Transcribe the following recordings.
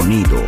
Sonido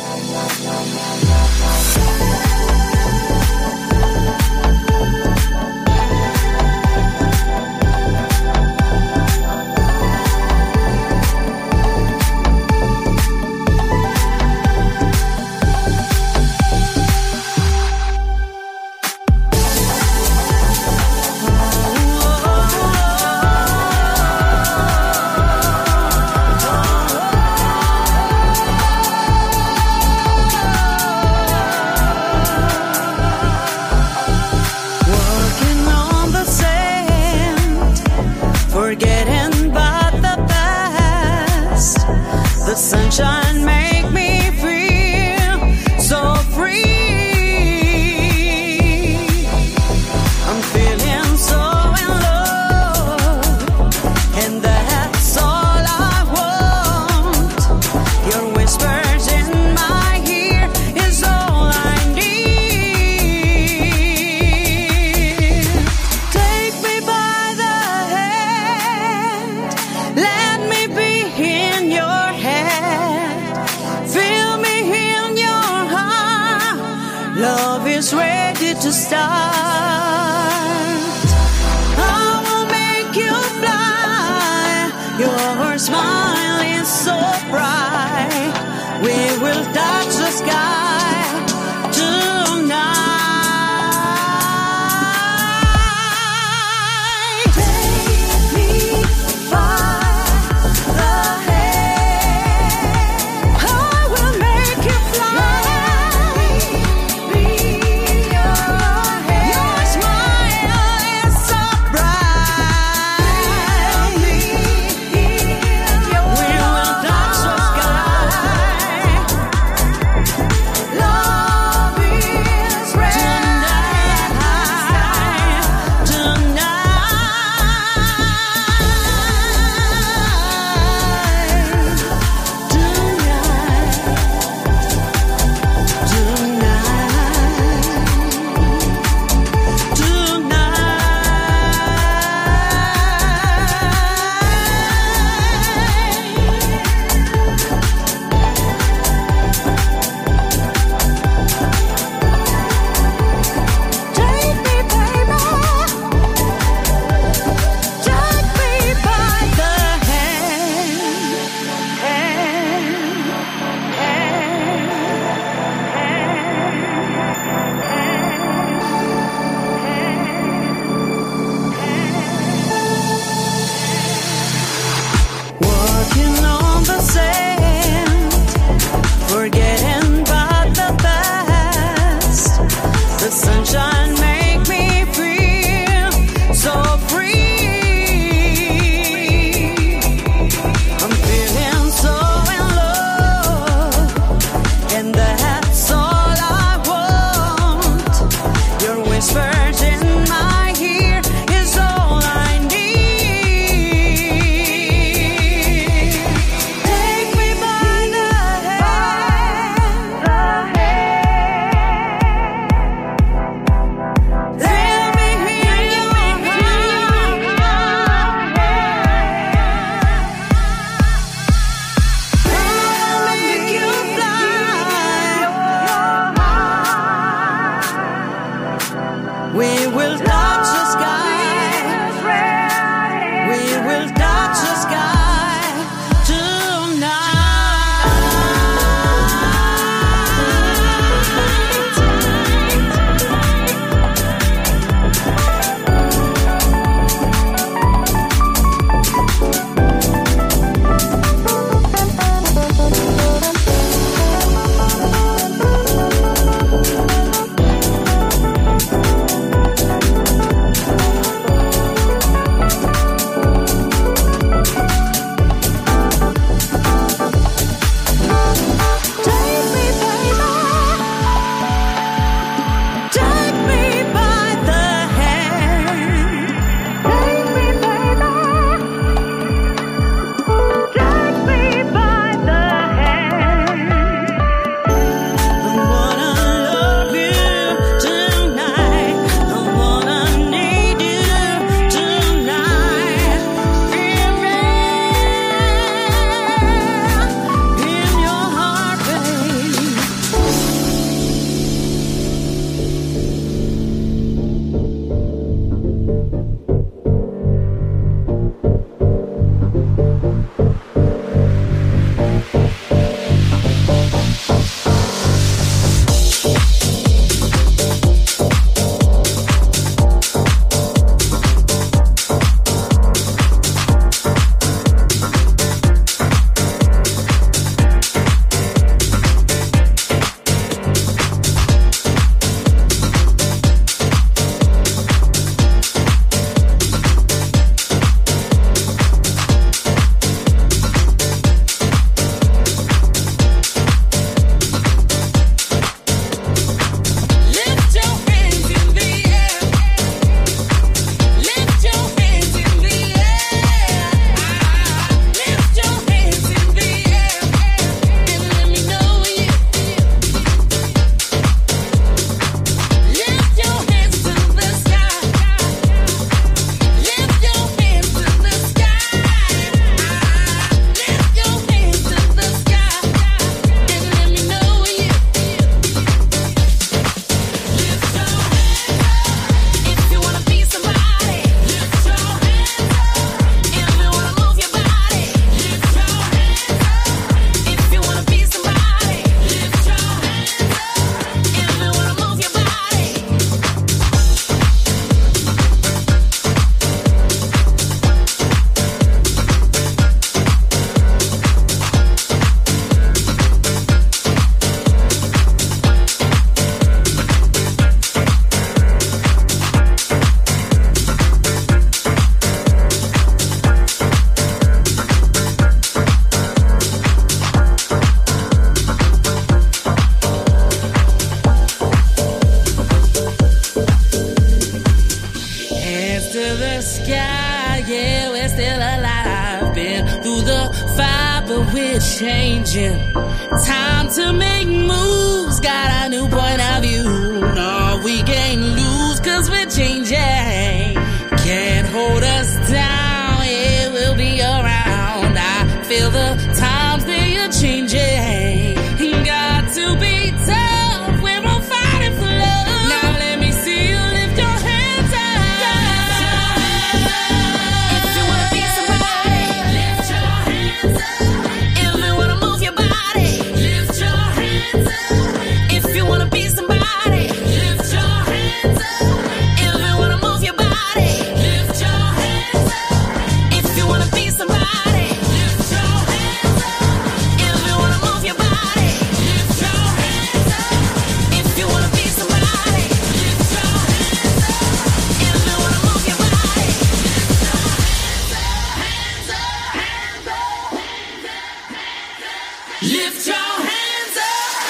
Lift your hands up.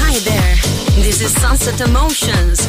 Hi there. This is Sunset Emotions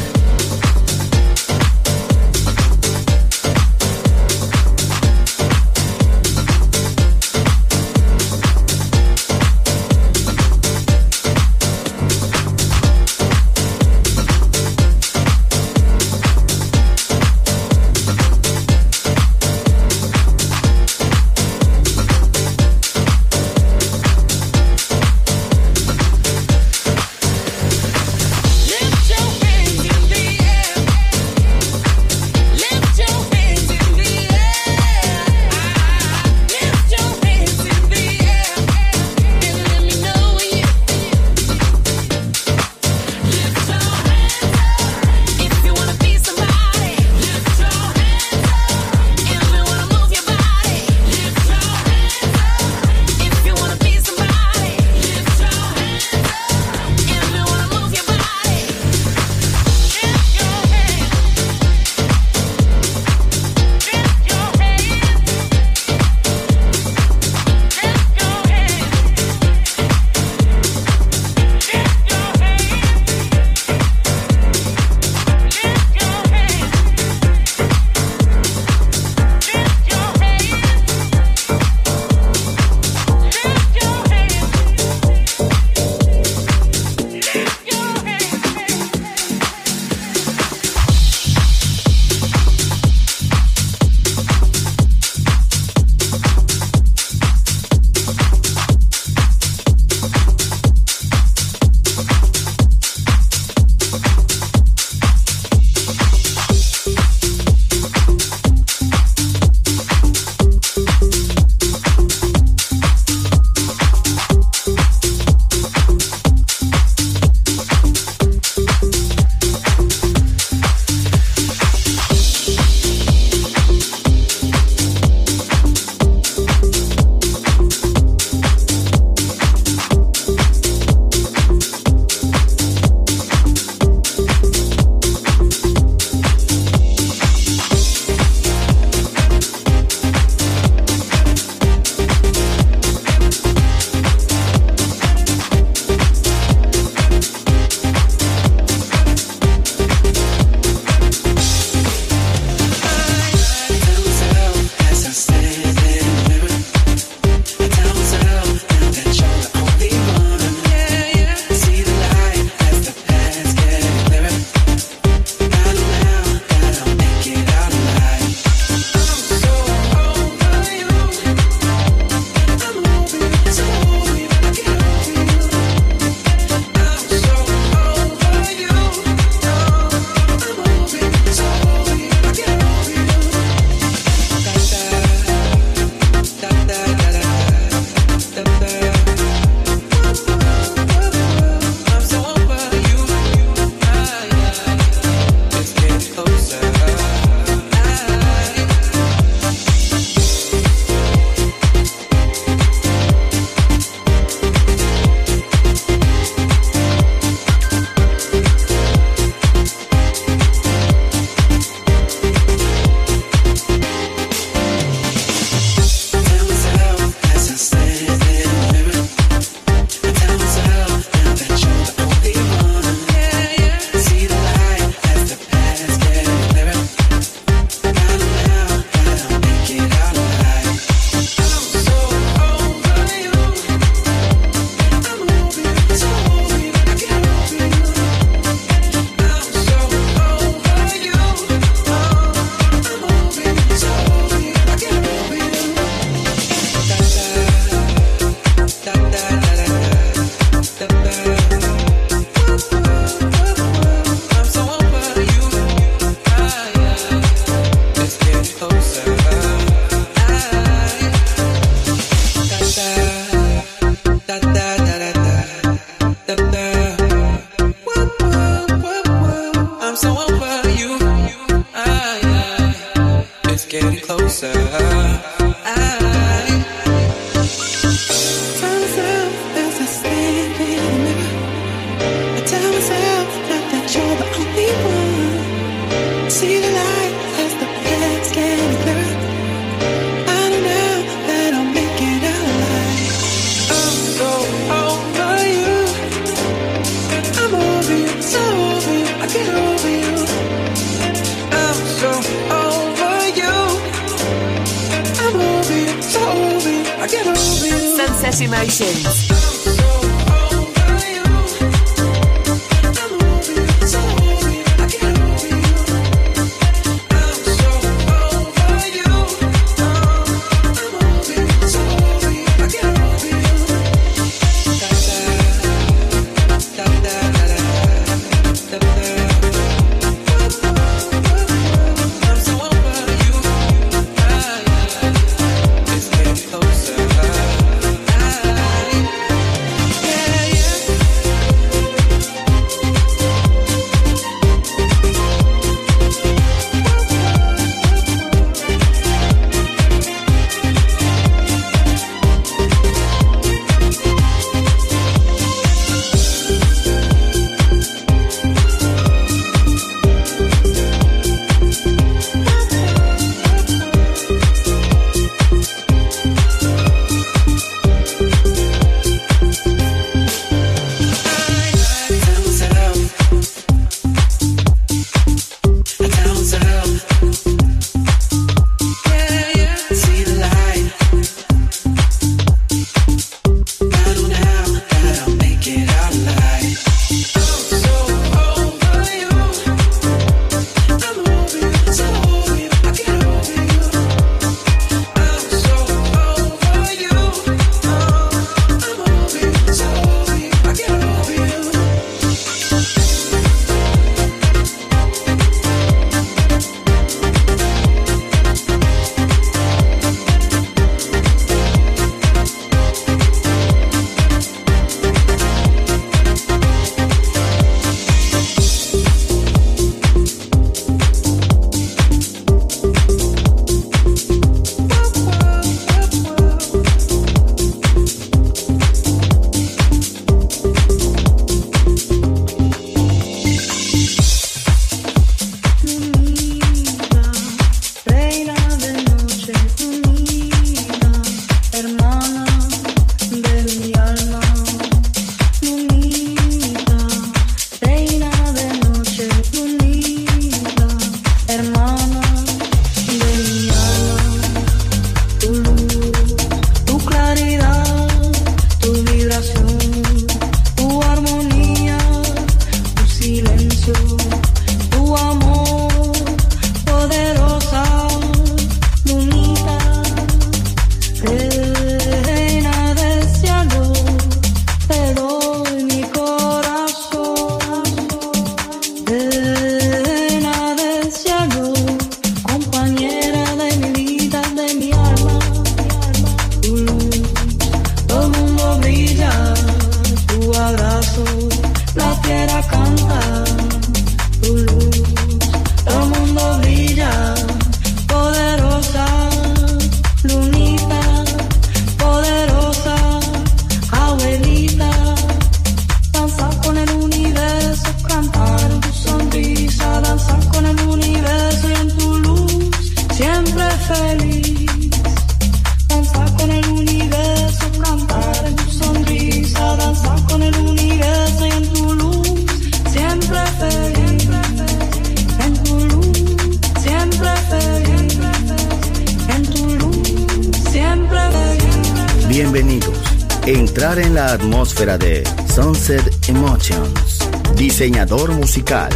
diseñador musical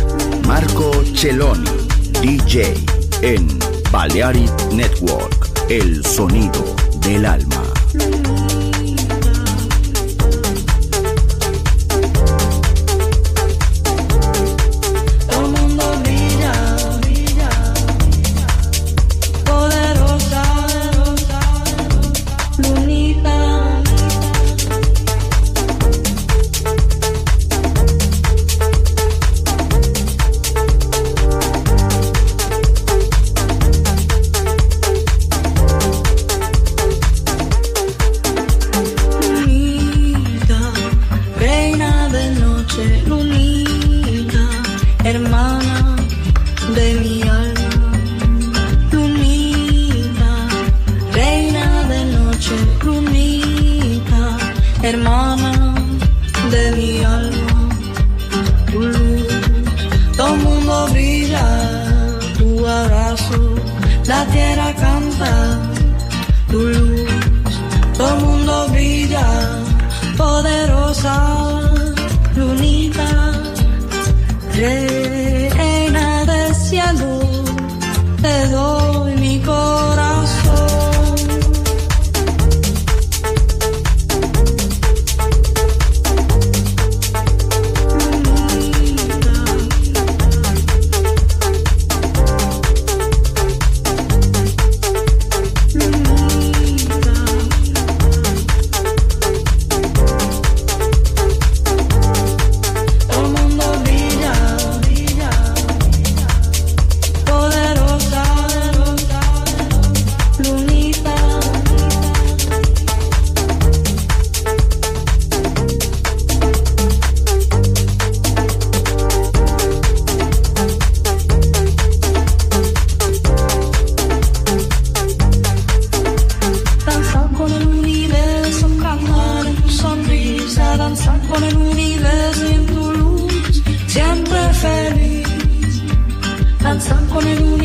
Marco Celoni, DJ en Balearic Network, el sonido del alma. 散歩ねぐ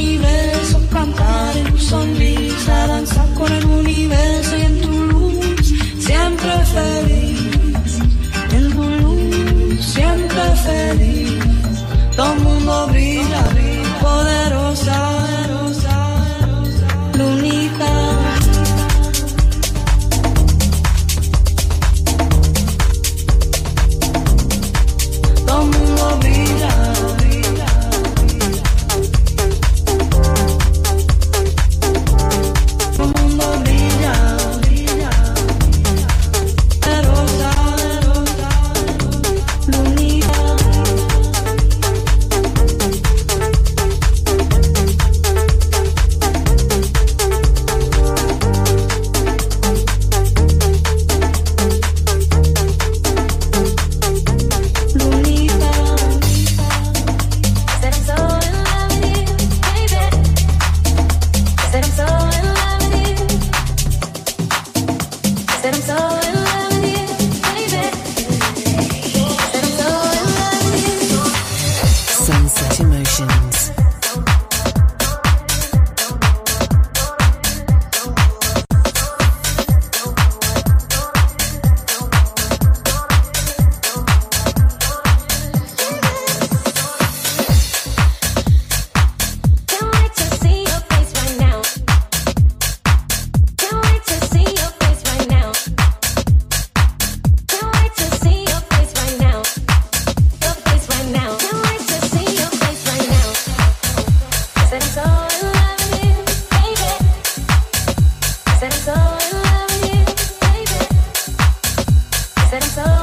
said I'm so